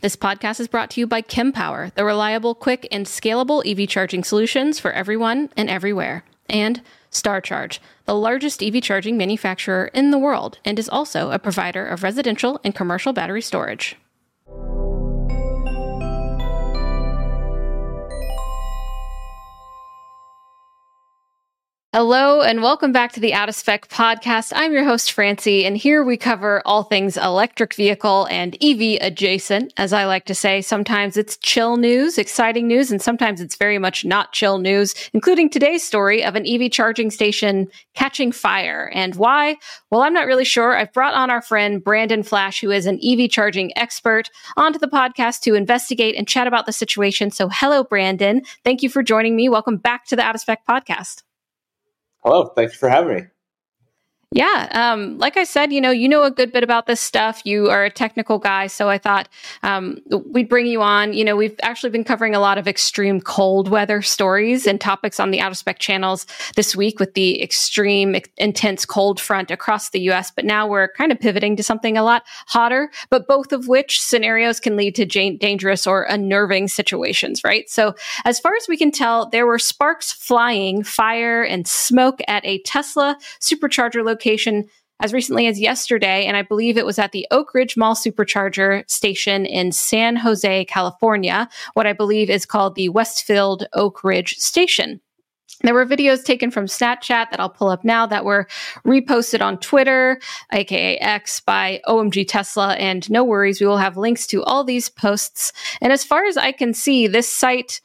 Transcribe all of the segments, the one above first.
This podcast is brought to you by Kempower, the reliable, quick, and scalable EV charging solutions for everyone and everywhere. And StarCharge, the largest EV charging manufacturer in the world, and is also a provider of residential and commercial battery storage. Hello, and welcome back to the Out of Spec podcast. I'm your host, Francie, and here we cover all things electric vehicle and EV adjacent. As I like to say, sometimes it's chill news, exciting news, and sometimes it's very much not chill news, including today's story of an EV charging station catching fire. And why? Well, I'm not really sure. I've brought on our friend Branden Flasch, who is an EV charging expert, onto the podcast to investigate and chat about the situation. So, hello, Branden. Thank you for joining me. Welcome back to the Out of Spec podcast. Hello, thank you for having me. Yeah, um, like I said, you know, you know a good bit about this stuff. You are a technical guy, so I thought um, we'd bring you on. You know, we've actually been covering a lot of extreme cold weather stories and topics on the out of spec channels this week with the extreme, intense cold front across the U.S. But now we're kind of pivoting to something a lot hotter. But both of which scenarios can lead to j- dangerous or unnerving situations, right? So, as far as we can tell, there were sparks flying, fire, and smoke at a Tesla supercharger location location as recently as yesterday, and I believe it was at the Oakridge Mall Supercharger station in San Jose, California, what I believe is called the Westfield Oakridge Station. There were videos taken from Snapchat that I'll pull up now that were reposted on Twitter, aka X, by OMG Tesla. And no worries, we will have links to all these posts. And as far as I can see, this site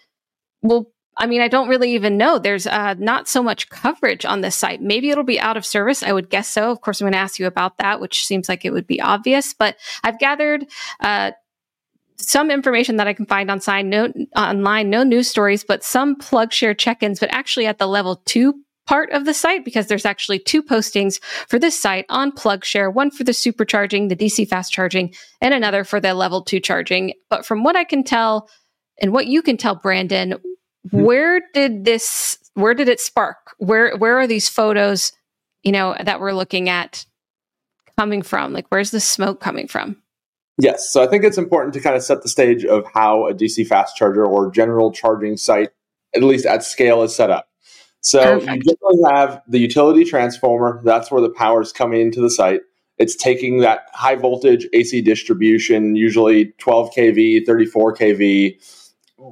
will I mean, I don't really even know. There's uh, not so much coverage on this site. Maybe it'll be out of service. I would guess so. Of course, I'm going to ask you about that, which seems like it would be obvious. But I've gathered uh, some information that I can find on sign, no, online, no news stories, but some PlugShare check-ins, but actually at the level two part of the site because there's actually two postings for this site on PlugShare, one for the supercharging, the DC fast charging, and another for the level two charging. But from what I can tell, and what you can tell, Branden. Hmm. where did this where did it spark? Where where are these photos you know that we're looking at coming from? Like where's the smoke coming from? Yes so i think it's important to kind of set the stage of how a dc fast charger or general charging site at least at scale is set up. So Perfect. you generally have the utility transformer that's where the power is coming into the site. It's taking that high voltage ac distribution usually 12 kv 34 kv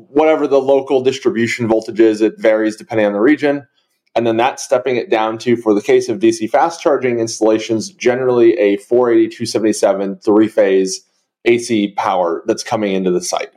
whatever the local distribution voltage is, it varies depending on the region. And then that's stepping it down to, for the case of DC fast charging installations, generally a 480, 277 three phase AC power that's coming into the site.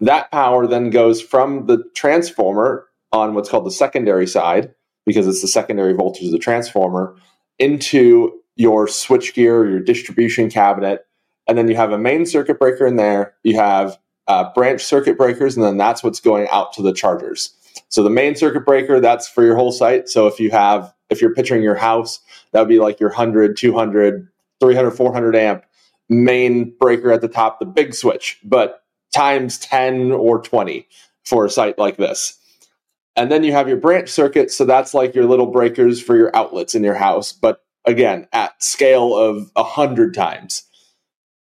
That power then goes from the transformer on what's called the secondary side, because it's the secondary voltage of the transformer, into your switchgear, your distribution cabinet. And then you have a main circuit breaker in there. You have uh, branch circuit breakers, and then that's what's going out to the chargers. So the main circuit breaker, that's for your whole site. So if you have, if you're picturing your house, that would be like your 100, 200, 300, 400 amp main breaker at the top, the big switch, but times 10 or 20 for a site like this. And then you have your branch circuit. So that's like your little breakers for your outlets in your house, but again, at scale of a hundred times.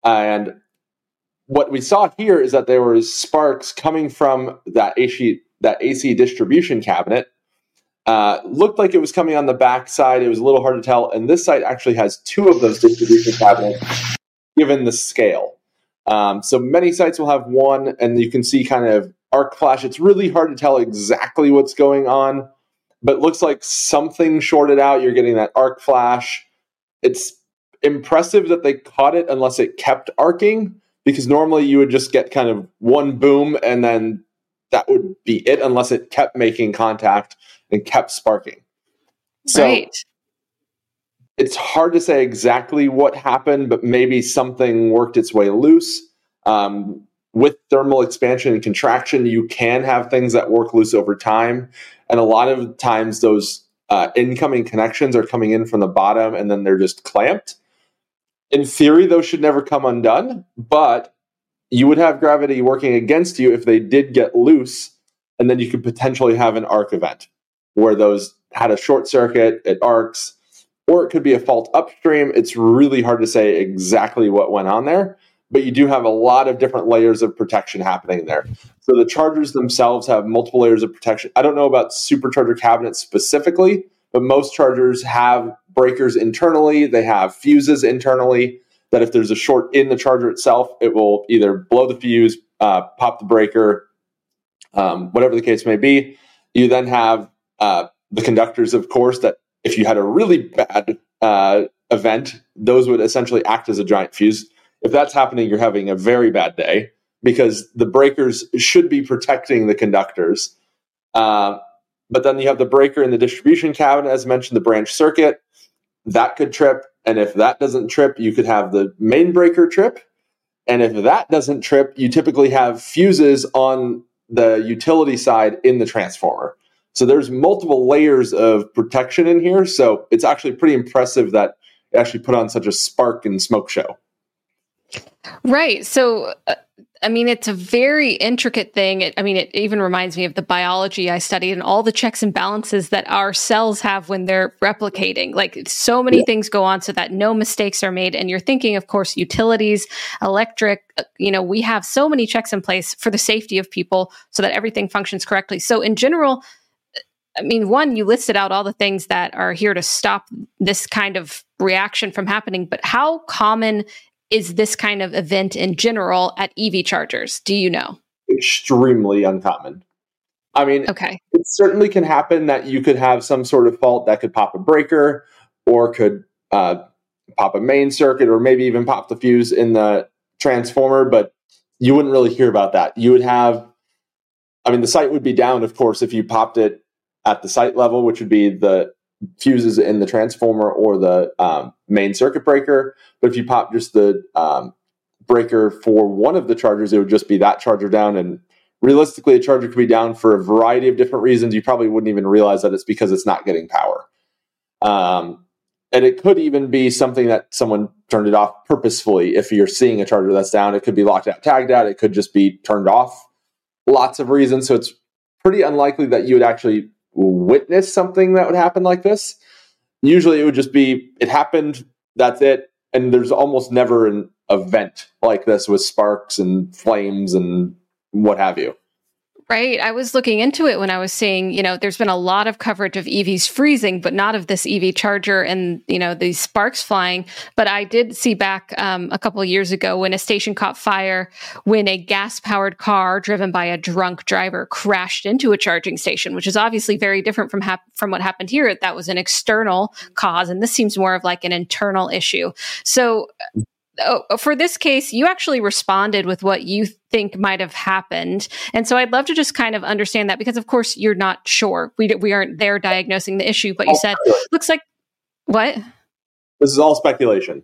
And what we saw here is that there was sparks coming from that AC, that AC distribution cabinet. Uh, looked like it was coming on the back side. It was a little hard to tell. And this site actually has two of those distribution cabinets given the scale. Um, so many sites will have one, and you can see kind of arc flash. It's really hard to tell exactly what's going on, but looks like something shorted out. You're getting that arc flash. It's impressive that they caught it unless it kept arcing, because normally you would just get kind of one boom and then that would be it unless it kept making contact and kept sparking. So right. it's hard to say exactly what happened, but maybe something worked its way loose. Um, with thermal expansion and contraction, you can have things that work loose over time. And a lot of times, those uh, incoming connections are coming in from the bottom and then they're just clamped. In theory, those should never come undone, but you would have gravity working against you if they did get loose. And then you could potentially have an arc event where those had a short circuit, it arcs, or it could be a fault upstream. It's really hard to say exactly what went on there, but you do have a lot of different layers of protection happening there. So the chargers themselves have multiple layers of protection. I don't know about supercharger cabinets specifically, but most chargers have breakers internally, they have fuses internally. That if there's a short in the charger itself, it will either blow the fuse, uh, pop the breaker, um, whatever the case may be. You then have uh, the conductors, of course, that if you had a really bad uh, event, those would essentially act as a giant fuse. If that's happening, you're having a very bad day because the breakers should be protecting the conductors. Uh, but then you have the breaker in the distribution cabinet, as mentioned, the branch circuit that could trip. And if that doesn't trip, you could have the main breaker trip. And if that doesn't trip, you typically have fuses on the utility side in the transformer. So there's multiple layers of protection in here. So it's actually pretty impressive that it actually put on such a spark and smoke show. Right. So, uh, I mean, it's a very intricate thing. It, I mean, it even reminds me of the biology I studied and all the checks and balances that our cells have when they're replicating. Like, so many yeah. things go on so that no mistakes are made. And you're thinking, of course, utilities, electric, uh, you know, we have so many checks in place for the safety of people so that everything functions correctly. So, in general, I mean, one, you listed out all the things that are here to stop this kind of reaction from happening, but how common is this kind of event in general at EV chargers? Do you know? Extremely uncommon. I mean, okay. it certainly can happen that you could have some sort of fault that could pop a breaker or could uh, pop a main circuit or maybe even pop the fuse in the transformer, but you wouldn't really hear about that. You would have, I mean, the site would be down, of course, if you popped it at the site level, which would be the fuses in the transformer or the um, main circuit breaker. But if you pop just the um, breaker for one of the chargers, it would just be that charger down. And realistically, a charger could be down for a variety of different reasons. You probably wouldn't even realize that it's because it's not getting power. Um, and it could even be something that someone turned it off purposefully. If you're seeing a charger that's down, it could be locked out, tagged out. It could just be turned off. Lots of reasons. So it's pretty unlikely that you would actually witness something that would happen like this. Usually it would just be, it happened, that's it. And there's almost never an event like this with sparks and flames and what have you. Right. I was looking into it when I was seeing, you know, there's been a lot of coverage of EVs freezing, but not of this EV charger and, you know, these sparks flying. But I did see back um, a couple of years ago when a station caught fire when a gas powered car driven by a drunk driver crashed into a charging station, which is obviously very different from, hap- from what happened here. That was an external cause. And this seems more of like an internal issue. So, oh, for this case, you actually responded with what you think might have happened. And so I'd love to just kind of understand that because, of course, you're not sure. We, we aren't there diagnosing the issue, but you said, looks like what? This is all speculation.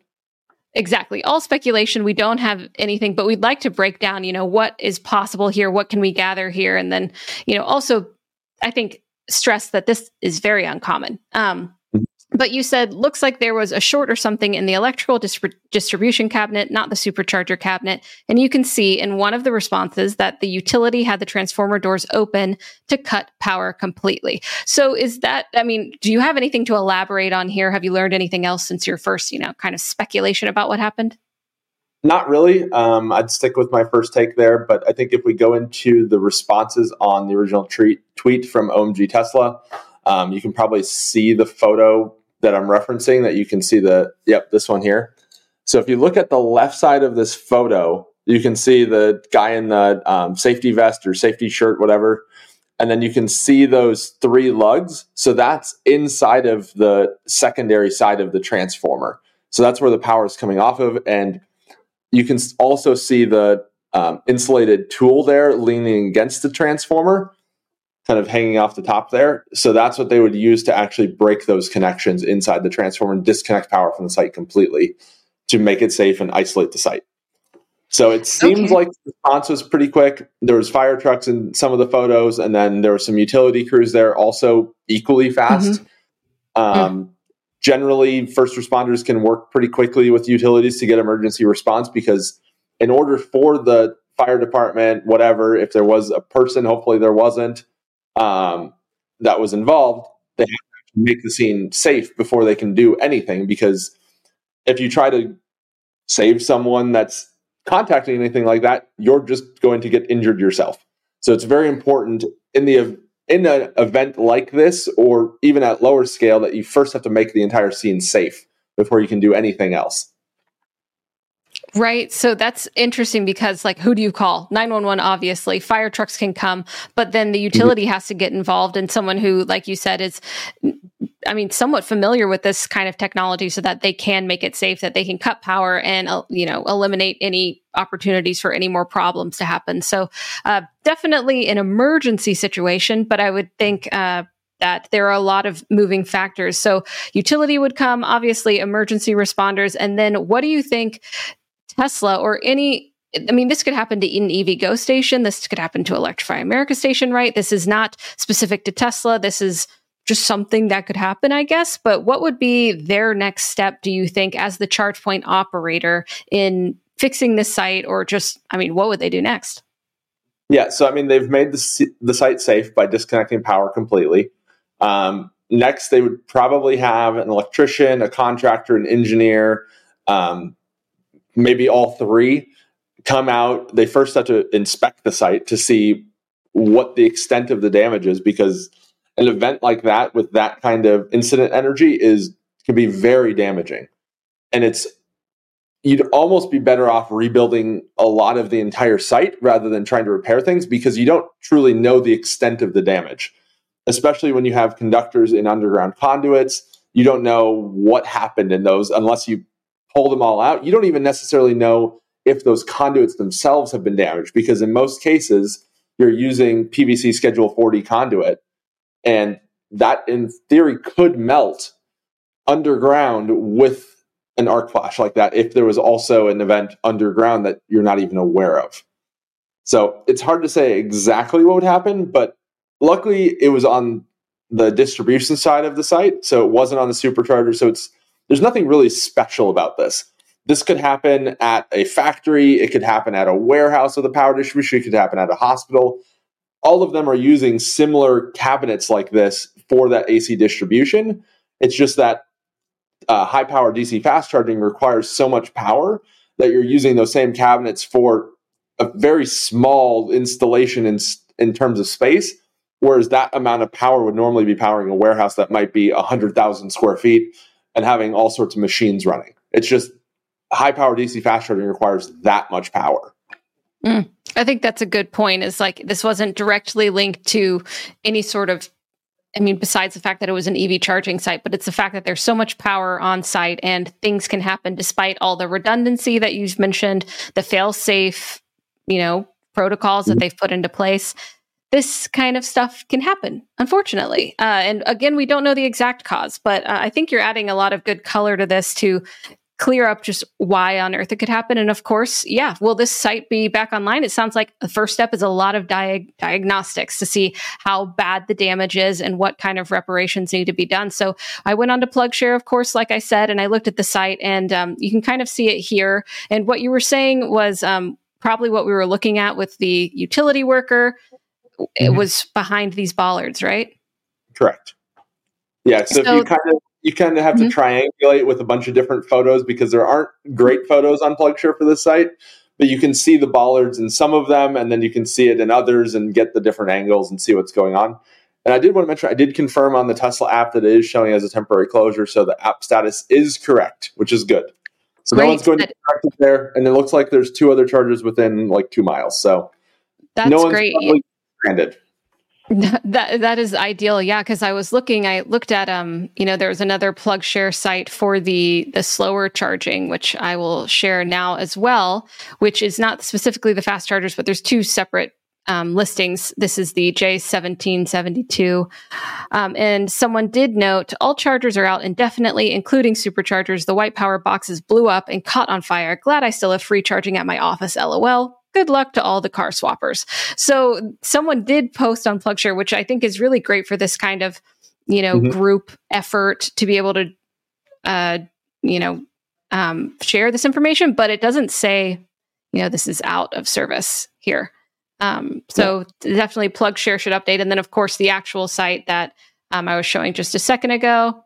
Exactly. All speculation. We don't have anything, but we'd like to break down, you know, what is possible here? What can we gather here? And then, you know, also, I think stress that this is very uncommon. Um, but you said looks like there was a short or something in the electrical distribution cabinet, not the supercharger cabinet. And you can see in one of the responses that the utility had the transformer doors open to cut power completely. So is that, I mean, do you have anything to elaborate on here? Have you learned anything else since your first, you know, kind of speculation about what happened? Not really. Um, I'd stick with my first take there, but I think if we go into the responses on the original tweet, tweet from OMG Tesla, um, you can probably see the photo that I'm referencing that you can see the, yep, this one here. So if you look at the left side of this photo, you can see the guy in the um, safety vest or safety shirt, whatever. And then you can see those three lugs. So that's inside of the secondary side of the transformer. So that's where the power is coming off of. And you can also see the um, insulated tool there leaning against the transformer kind of hanging off the top there. So that's what they would use to actually break those connections inside the transformer and disconnect power from the site completely to make it safe and isolate the site. So it seems okay. like the response was pretty quick. There was fire trucks in some of the photos, and then there were some utility crews there, also equally fast. Mm-hmm. Um, mm. Generally, first responders can work pretty quickly with utilities to get emergency response because, in order for the fire department, whatever, if there was a person, hopefully there wasn't, um, that was involved, they have to make the scene safe before they can do anything. Because if you try to save someone that's contacting anything like that, you're just going to get injured yourself. So it's very important in the in an event like this, or even at lower scale, that you first have to make the entire scene safe before you can do anything else. Right. So that's interesting because, like, who do you call? 911, obviously. Fire trucks can come, but then the mm-hmm. utility has to get involved. And someone who, like you said, is, I mean, somewhat familiar with this kind of technology so that they can make it safe, that they can cut power and, uh, you know, eliminate any opportunities for any more problems to happen. So, uh, definitely an emergency situation, but I would think, uh, that there are a lot of moving factors. So, utility would come, obviously, emergency responders. And then, what do you think Tesla or any I mean, this could happen to an EVgo station. This could happen to Electrify America station, right? This is not specific to Tesla. This is just something that could happen, I guess. But what would be their next step, do you think, as the charge point operator in fixing this site or just, I mean, what would they do next? Yeah, so I mean, they've made the, the site safe by disconnecting power completely. Um, next, they would probably have an electrician, a contractor, an engineer, um, maybe all three come out. They first have to inspect the site to see what the extent of the damage is because an event like that with that kind of incident energy is can be very damaging. And it's you'd almost be better off rebuilding a lot of the entire site rather than trying to repair things because you don't truly know the extent of the damage. Especially when you have conductors in underground conduits, you don't know what happened in those unless you pull them all out, you don't even necessarily know if those conduits themselves have been damaged because in most cases you're using PVC Schedule 40 conduit and that in theory could melt underground with an arc flash like that if there was also an event underground that you're not even aware of. So it's hard to say exactly what would happen, but luckily it was on the distribution side of the site, so it wasn't on the supercharger. So it's there's nothing really special about this. This could happen at a factory, it could happen at a warehouse with a power distribution, it could happen at a hospital. All of them are using similar cabinets like this for that AC distribution. It's just that uh, high power DC fast charging requires so much power that you're using those same cabinets for a very small installation in, in terms of space. Whereas that amount of power would normally be powering a warehouse that might be 100,000 square feet and having all sorts of machines running. It's just high power DC fast charging requires that much power. Mm, I think that's a good point. Is like this wasn't directly linked to any sort of I mean, besides the fact that it was an EV charging site, but it's the fact that there's so much power on site and things can happen despite all the redundancy that you've mentioned, the fail safe, you know, protocols that mm-hmm. they've put into place this kind of stuff can happen, unfortunately. Uh, and again, we don't know the exact cause, but uh, I think you're adding a lot of good color to this to clear up just why on earth it could happen. And of course, yeah, will this site be back online? It sounds like the first step is a lot of diag- diagnostics to see how bad the damage is and what kind of reparations need to be done. So I went on to PlugShare, of course, like I said, and I looked at the site and um, you can kind of see it here. And what you were saying was um, probably what we were looking at with the utility worker. Mm-hmm. It was behind these bollards, right? Correct. Yeah. So, so if you kind of you kind of have mm-hmm. to triangulate with a bunch of different photos because there aren't great photos on PlugShare for this site, but you can see the bollards in some of them, and then you can see it in others and get the different angles and see what's going on. And I did want to mention, I did confirm on the Tesla app that it is showing as a temporary closure, so the app status is correct, which is good. So Great. no one's going to correct it there, and it looks like there's two other chargers within like two miles. So that's no great. That that is ideal, yeah. Because I was looking, I looked at um, you know, there was another PlugShare site for the the slower charging, which I will share now as well, which is not specifically the fast chargers, but there's two separate um, listings. This is the J1772. Um, and someone did note all chargers are out indefinitely, including superchargers. The white power boxes blew up and caught on fire. Glad I still have free charging at my office. LOL good luck to all the car swappers. So someone did post on PlugShare, which I think is really great for this kind of, you know, mm-hmm. group effort to be able to, uh, you know, um, share this information, but it doesn't say, you know, this is out of service here. Um, so yeah. definitely PlugShare should update. And then of course the actual site that um, I was showing just a second ago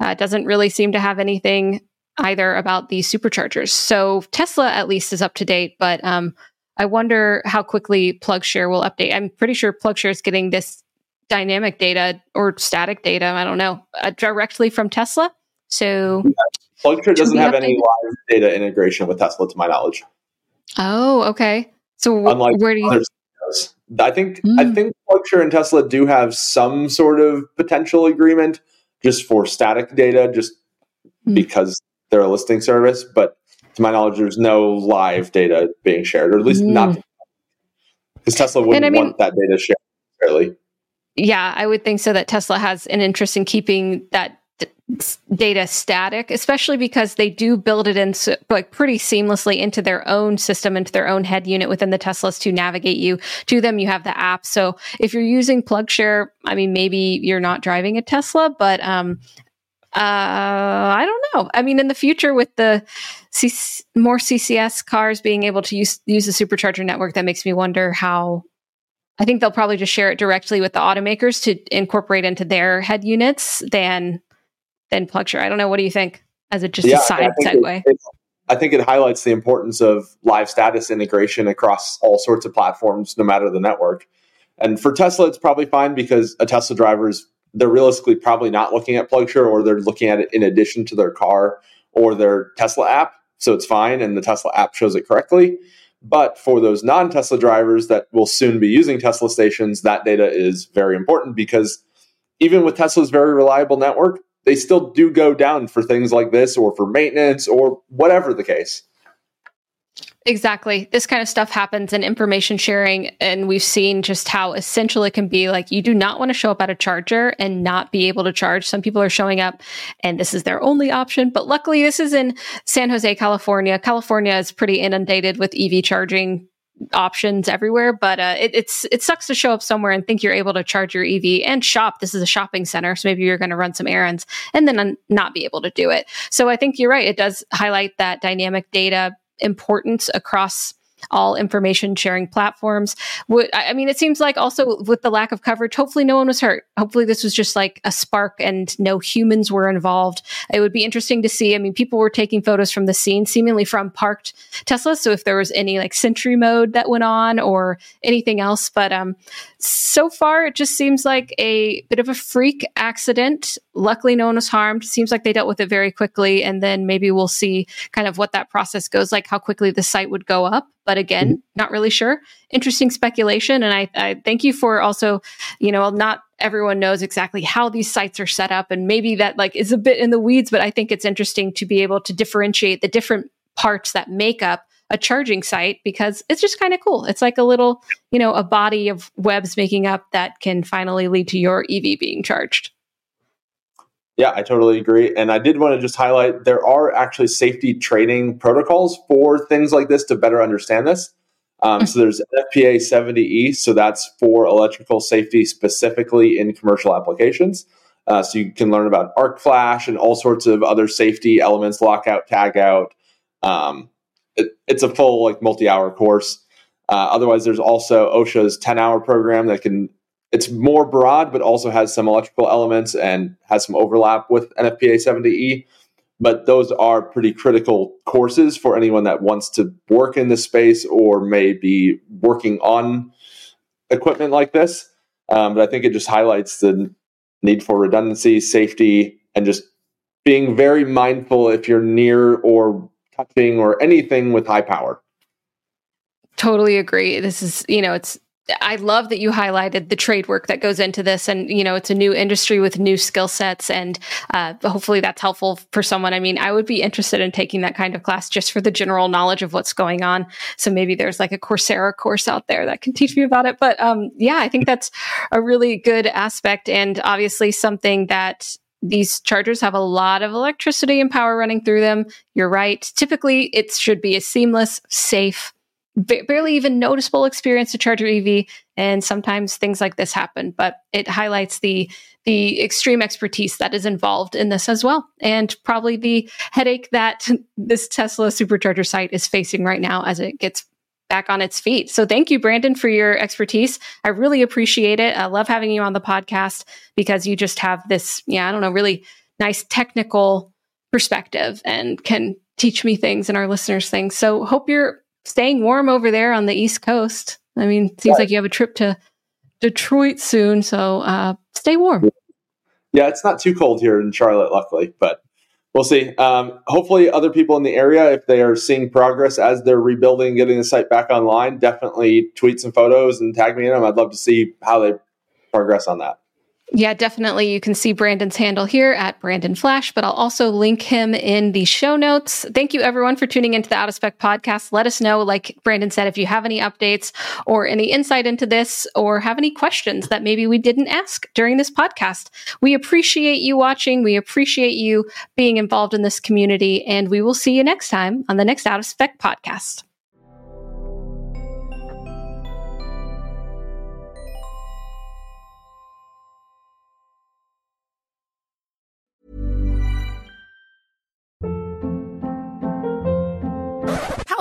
uh, doesn't really seem to have anything either about the superchargers. So Tesla at least is up to date, but um, I wonder how quickly PlugShare will update. I'm pretty sure PlugShare is getting this dynamic data or static data, I don't know, uh, directly from Tesla. So PlugShare doesn't have any live data integration with Tesla, to my knowledge. Oh, okay. So Unlike where do you? I think mm. I hmm. think PlugShare and Tesla do have some sort of potential agreement just for static data, just mm. because they're a listing service. But to my knowledge, there's no live data being shared, or at least mm. not because Tesla wouldn't I mean, want that data shared fairly. Yeah, I would think so. That Tesla has an interest in keeping that data static, especially because they do build it in so, like pretty seamlessly into their own system, into their own head unit within the Teslas to navigate you to them. You have the app. So if you're using PlugShare, I mean, maybe you're not driving a Tesla, but um, Uh, I don't know. I mean, in the future, with the C- more CCS cars being able to use use the supercharger network, that makes me wonder how. I think they'll probably just share it directly with the automakers to incorporate into their head units than than PlugShare. I don't know. What do you think? As a just yeah, a side segue. It, I think it highlights the importance of live status integration across all sorts of platforms, no matter the network. And for Tesla, it's probably fine because a Tesla driver is they're realistically probably not looking at PlugShare or they're looking at it in addition to their car or their Tesla app. So it's fine and the Tesla app shows it correctly. But for those non Tesla drivers that will soon be using Tesla stations, that data is very important because even with Tesla's very reliable network, they still do go down for things like this or for maintenance or whatever the case. Exactly. This kind of stuff happens in information sharing. And we've seen just how essential it can be. Like, you do not want to show up at a charger and not be able to charge. Some people are showing up and this is their only option. But luckily, this is in San Jose, California. California is pretty inundated with EV charging options everywhere but uh, it, it's it sucks to show up somewhere and think you're able to charge your ev and shop this is a shopping center so maybe you're going to run some errands and then not be able to do it so i think you're right it does highlight that dynamic data importance across all information sharing platforms. Would I mean, it seems like also with the lack of coverage, hopefully no one was hurt. Hopefully this was just like a spark and no humans were involved. It would be interesting to see. I mean, people were taking photos from the scene, seemingly from parked Tesla. So if there was any like sentry mode that went on or anything else, but um, so far it just seems like a bit of a freak accident. Luckily, no one was harmed. Seems like they dealt with it very quickly, and then maybe we'll see kind of what that process goes like, how quickly the site would go up. But again, mm-hmm. not really sure. Interesting speculation, and I, I thank you for also, you know, not everyone knows exactly how these sites are set up, and maybe that like is a bit in the weeds. But I think it's interesting to be able to differentiate the different parts that make up a charging site because it's just kind of cool. It's like a little, you know, a body of webs making up that can finally lead to your EV being charged. Yeah, I totally agree. And I did want to just highlight there are actually safety training protocols for things like this to better understand this. Um, so there's NFPA 70E, so that's for electrical safety specifically in commercial applications. Uh, so you can learn about arc flash and all sorts of other safety elements, lockout, tagout. Um, it, it's a full like multi-hour course. Uh, otherwise, there's also OSHA's 10-hour program that can. It's more broad, but also has some electrical elements and has some overlap with NFPA 70E. But those are pretty critical courses for anyone that wants to work in this space or may be working on equipment like this. Um, but I think it just highlights the need for redundancy, safety, and just being very mindful if you're near or touching or anything with high power. Totally agree. This is, you know, it's I love that you highlighted the trade work that goes into this, and you know it's a new industry with new skill sets, and uh, hopefully that's helpful for someone. I mean, I would be interested in taking that kind of class just for the general knowledge of what's going on. So maybe there's like a Coursera course out there that can teach me about it. But um, yeah, I think that's a really good aspect, and obviously something that these chargers have a lot of electricity and power running through them. You're right. Typically, it should be a seamless, safe barely even noticeable experience to charge your EV, and sometimes things like this happen. But it highlights the the extreme expertise that is involved in this as well, and probably the headache that this Tesla supercharger site is facing right now as it gets back on its feet. So thank you, Branden, for your expertise. I really appreciate it. I love having you on the podcast because you just have this, yeah, I don't know, really nice technical perspective and can teach me things and our listeners things. So hope you're staying warm over there on the East Coast. I mean, it seems like you have a trip to Detroit soon, so uh, stay warm. Yeah, it's not too cold here in Charlotte, luckily, but we'll see. Um, hopefully, other people in the area, if they are seeing progress as they're rebuilding, getting the site back online, definitely tweet some photos and tag me in them. I'd love to see how they progress on that. Yeah, definitely. You can see Branden's handle here at Branden Flasch, but I'll also link him in the show notes. Thank you, everyone, for tuning into the Out of Spec podcast. Let us know, like Branden said, if you have any updates or any insight into this or have any questions that maybe we didn't ask during this podcast. We appreciate you watching. We appreciate you being involved in this community, and we will see you next time on the next Out of Spec podcast.